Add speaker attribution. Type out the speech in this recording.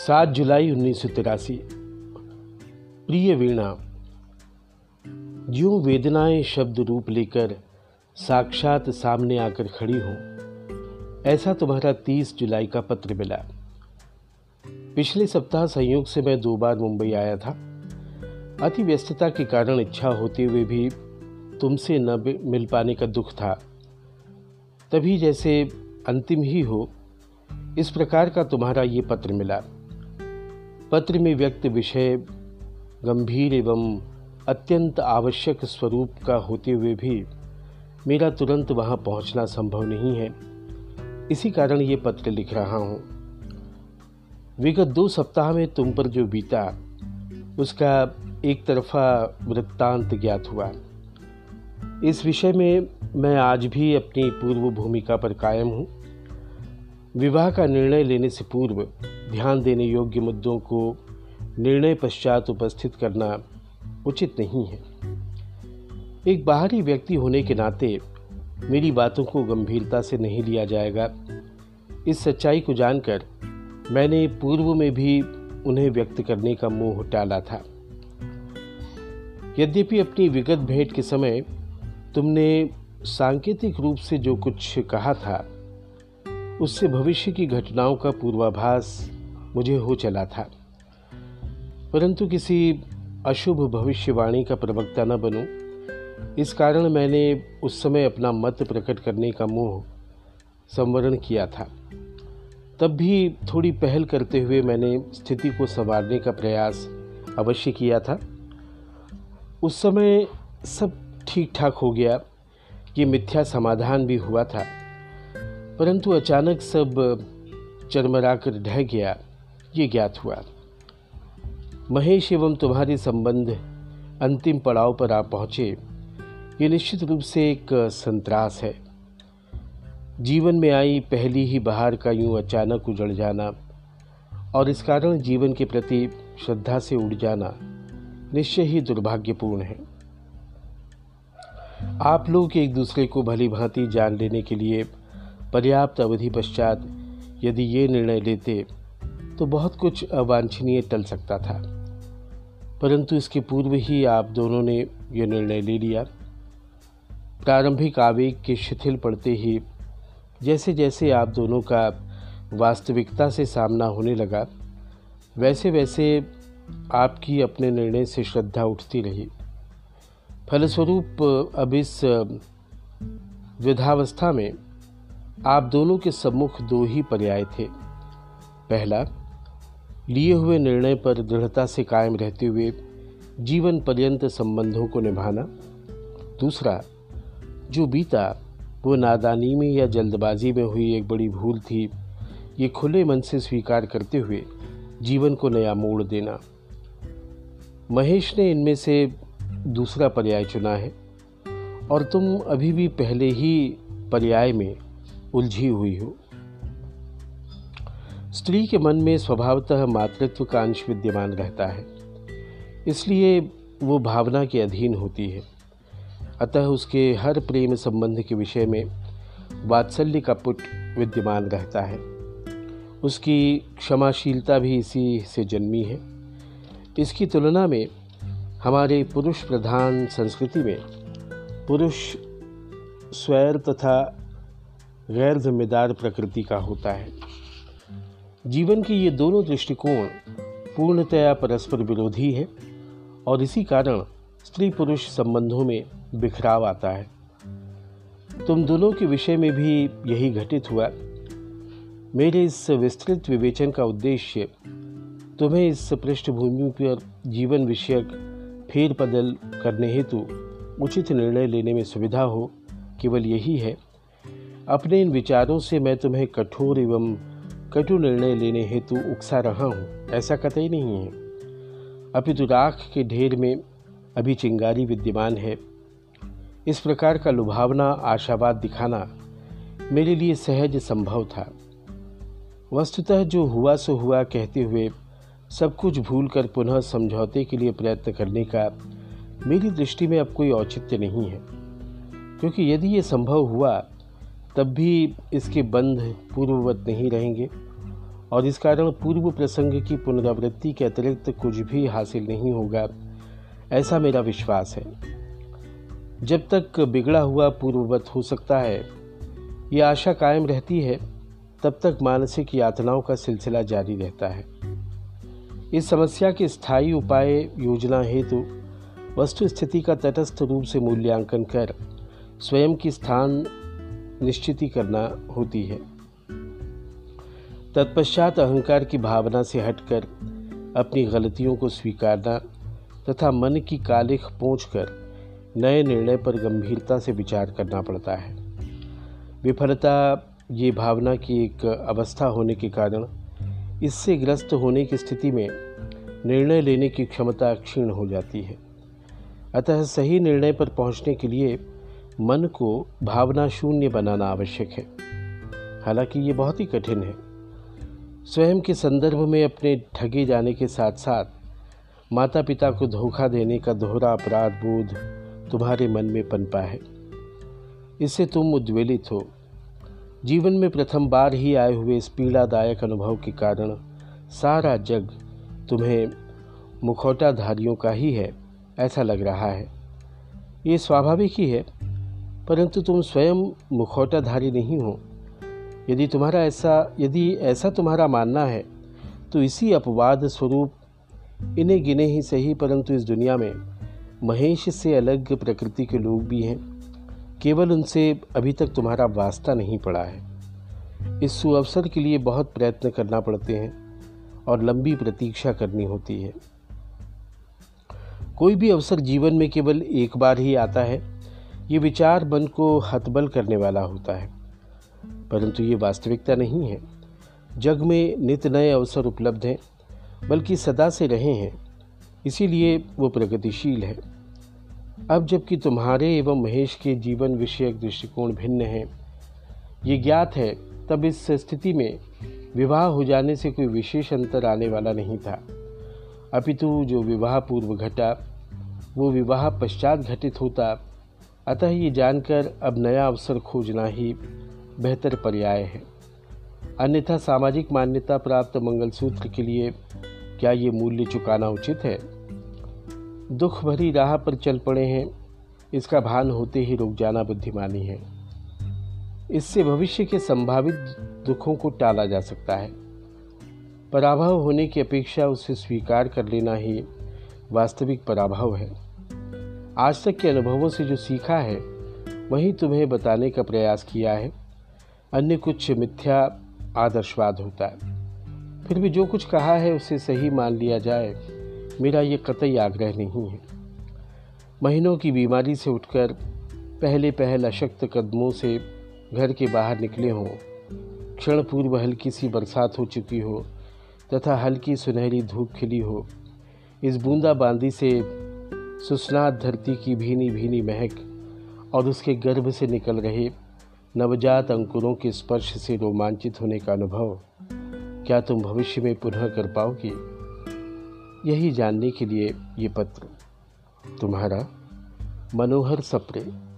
Speaker 1: सात जुलाई उन्नीस सौ तिरासी। प्रिय वीणा जो वेदनाएँ शब्द रूप लेकर साक्षात सामने आकर खड़ी हों, ऐसा तुम्हारा तीस जुलाई का पत्र मिला। पिछले सप्ताह संयोग से मैं दो बार मुंबई आया था। अति व्यस्तता के कारण इच्छा होते हुए भी तुमसे न मिल पाने का दुख था। तभी जैसे अंतिम ही हो, इस प्रकार का तुम्हारा ये पत्र मिला। पत्र में व्यक्त विषय गंभीर एवं अत्यंत आवश्यक स्वरूप का होते हुए भी मेरा तुरंत वहाँ पहुँचना संभव नहीं है। इसी कारण ये पत्र लिख रहा हूँ। विगत दो सप्ताह में तुम पर जो बीता, उसका एक तरफा वृत्तांत ज्ञात हुआ। इस विषय में मैं आज भी अपनी पूर्व भूमिका पर कायम हूँ। विवाह का निर्णय लेने से पूर्व ध्यान देने योग्य मुद्दों को निर्णय पश्चात उपस्थित करना उचित नहीं है। एक बाहरी व्यक्ति होने के नाते मेरी बातों को गंभीरता से नहीं लिया जाएगा। इस सच्चाई को जानकर मैंने पूर्व में भी उन्हें व्यक्त करने का मोह टाला था। यद्यपि अपनी विगत भेंट के समय तुमने सांकेतिक रूप से जो कुछ कहा था, उससे भविष्य की घटनाओं का पूर्वाभास मुझे हो चला था। परंतु किसी अशुभ भविष्यवाणी का प्रवक्ता न बनूं, इस कारण मैंने उस समय अपना मत प्रकट करने का मोह संवरण किया था। तब भी थोड़ी पहल करते हुए मैंने स्थिति को संवारने का प्रयास अवश्य किया था। उस समय सब ठीक ठाक हो गया ये मिथ्या समाधान भी हुआ था परंतु अचानक सब चरमरा कर ढह गया। ये ज्ञात हुआ। महेश एवं तुम्हारे संबंध अंतिम पड़ाव पर आप पहुँचे, ये निश्चित रूप से एक संतरास है। जीवन में आई पहली ही बहार का यूँ अचानक उजड़ जाना और इस कारण जीवन के प्रति श्रद्धा से उड़ जाना निश्चय ही दुर्भाग्यपूर्ण है। आप लोग एक दूसरे को भली भांति जान लेने के लिए पर्याप्त अवधि पश्चात यदि ये निर्णय लेते तो बहुत कुछ अवांछनीय टल सकता था। परंतु इसके पूर्व ही आप दोनों ने यह निर्णय ले लिया। प्रारंभिक आवेग के शिथिल पड़ते ही जैसे जैसे आप दोनों का वास्तविकता से सामना होने लगा वैसे वैसे आपकी अपने निर्णय से श्रद्धा उठती रही। फलस्वरूप, अब इस विधावस्था में आप दोनों के सम्मुख दो ही पर्याय थे। पहला लिए हुए निर्णय पर दृढ़ता से कायम रहते हुए जीवन पर्यंत संबंधों को निभाना। दूसरा, जो बीता, वो नादानी में या जल्दबाजी में हुई एक बड़ी भूल थी, ये खुले मन से स्वीकार करते हुए जीवन को नया मोड़ देना। महेश ने इनमें से दूसरा पर्याय चुना है, और तुम अभी भी पहले ही पर्याय में उलझी हुई हो। स्त्री के मन में स्वभावतः मातृत्व का अंश विद्यमान रहता है। इसलिए वो भावना के अधीन होती है। अतः उसके हर प्रेम संबंध के विषय में वात्सल्य का पुट विद्यमान रहता है। उसकी क्षमाशीलता भी इसी से जन्मी है। इसकी तुलना में हमारे पुरुष प्रधान संस्कृति में पुरुष स्वैर तथा गैर जिम्मेदार प्रकृति का होता है। जीवन के ये दोनों दृष्टिकोण पूर्णतया परस्पर विरोधी है और इसी कारण स्त्री पुरुष संबंधों में बिखराव आता है। तुम दोनों के विषय में भी यही घटित हुआ। मेरे इस विस्तृत विवेचन का उद्देश्य तुम्हें इस पृष्ठभूमि पर जीवन विषयक फेर बदल करने हेतु उचित निर्णय लेने में सुविधा हो, केवल यही है। अपने इन विचारों से मैं तुम्हें कठोर एवं कटु निर्णय लेने हेतु उकसा रहा हूँ। ऐसा कतई नहीं है। अपितु राख के ढेर में अभी चिंगारी विद्यमान है। इस प्रकार का लुभावना, आशावाद दिखाना मेरे लिए सहज संभव था। वस्तुतः जो हुआ सो हुआ कहते हुए सब कुछ भूल कर पुनः समझौते के लिए प्रयत्न करने का मेरी दृष्टि में अब कोई औचित्य नहीं है। क्योंकि यदि ये संभव हुआ तब भी इसके बंध पूर्ववत नहीं रहेंगे। और इस कारण पूर्व प्रसंग की पुनरावृत्ति के अतिरिक्त कुछ भी हासिल नहीं होगा, ऐसा मेरा विश्वास है। जब तक बिगड़ा हुआ पूर्ववत हो सकता है, ये आशा कायम रहती है, तब तक मानसिक यातनाओं का सिलसिला जारी रहता है। इस समस्या के स्थायी उपाय, योजना हेतु वस्तु स्थिति का तटस्थ रूप से मूल्यांकन कर, स्वयं की स्थान निश्चित करना होती है। तत्पश्चात अहंकार की भावना से हटकर अपनी गलतियों को स्वीकारना तथा मन की कालिख कर नए निर्णय पर गंभीरता से विचार करना पड़ता है। विफलता, ये भावना की एक अवस्था होने के कारण इससे ग्रस्त होने की स्थिति में निर्णय लेने की क्षमता क्षीण हो जाती है। अतः सही निर्णय पर पहुँचने के लिए मन को भावना शून्य बनाना आवश्यक है। हालाँकि ये बहुत ही कठिन है। स्वयं के संदर्भ में अपने ठगे जाने के साथ साथ माता पिता को धोखा देने का दोहरा अपराध बोध तुम्हारे मन में पनपा है। इससे तुम उद्वेलित हो। जीवन में प्रथम बार ही आए हुए इस पीड़ादायक अनुभव के कारण सारा जग तुम्हें मुखौटाधारियों का ही है, ऐसा लग रहा है। ये स्वाभाविक ही है परंतु तुम स्वयं मुखौटाधारी नहीं हो। यदि तुम्हारा ऐसा, यदि ऐसा तुम्हारा मानना है तो इसी अपवाद स्वरूप, इन्हें गिने ही सही, परंतु इस दुनिया में महेश से अलग प्रकृति के लोग भी हैं। केवल उनसे अभी तक तुम्हारा वास्ता नहीं पड़ा है। इस सुअवसर के लिए बहुत प्रयत्न करना पड़ते हैं और लंबी प्रतीक्षा करनी होती है। कोई भी अवसर जीवन में केवल एक बार ही आता है ये विचार मन को हतबल करने वाला होता है, परंतु ये वास्तविकता नहीं है। जग में नित नए अवसर उपलब्ध हैं, बल्कि सदा से रहे हैं, इसीलिए वो प्रगतिशील है। अब जबकि तुम्हारे एवं महेश के जीवन विषयक दृष्टिकोण भिन्न हैं, ये ज्ञात है, तब इस स्थिति में विवाह हो जाने से कोई विशेष अंतर आने वाला नहीं था। अपितु जो विवाह पूर्व घटा, वो विवाह पश्चात घटित होता अतः ये जानकर अब नया अवसर खोजना ही बेहतर पर्याय है। अन्यथा सामाजिक मान्यता प्राप्त मंगलसूत्र के लिए क्या ये मूल्य चुकाना उचित है? दुख भरी राह पर चल पड़े हैं, इसका भान होते ही रुक जाना बुद्धिमानी है। इससे भविष्य के संभावित दुखों को टाला जा सकता है। पराभव होने की अपेक्षा उसे स्वीकार कर लेना ही वास्तविक पराभव है। आज तक के अनुभवों से जो सीखा है, वही तुम्हें बताने का प्रयास किया है। अन्य कुछ मिथ्या आदर्शवाद होता है। फिर भी जो कुछ कहा है, उसे सही मान लिया जाए, मेरा ये कतई आग्रह नहीं है। महीनों की बीमारी से उठकर पहले पहल अशक्त कदमों से घर के बाहर निकले हों क्षण पूर्व हल्की सी बरसात हो चुकी हो, तथा हल्की सुनहरी धूप खिली हो, इस बूंदा बांदी से सुस्नात धरती की भीनी भीनी महक और उसके गर्भ से निकल रहे नवजात अंकुरों के स्पर्श से रोमांचित होने का अनुभव क्या तुम भविष्य में पुनः कर पाओगे? यही जानने के लिए ये पत्र। तुम्हारा मनोहर सप्रे।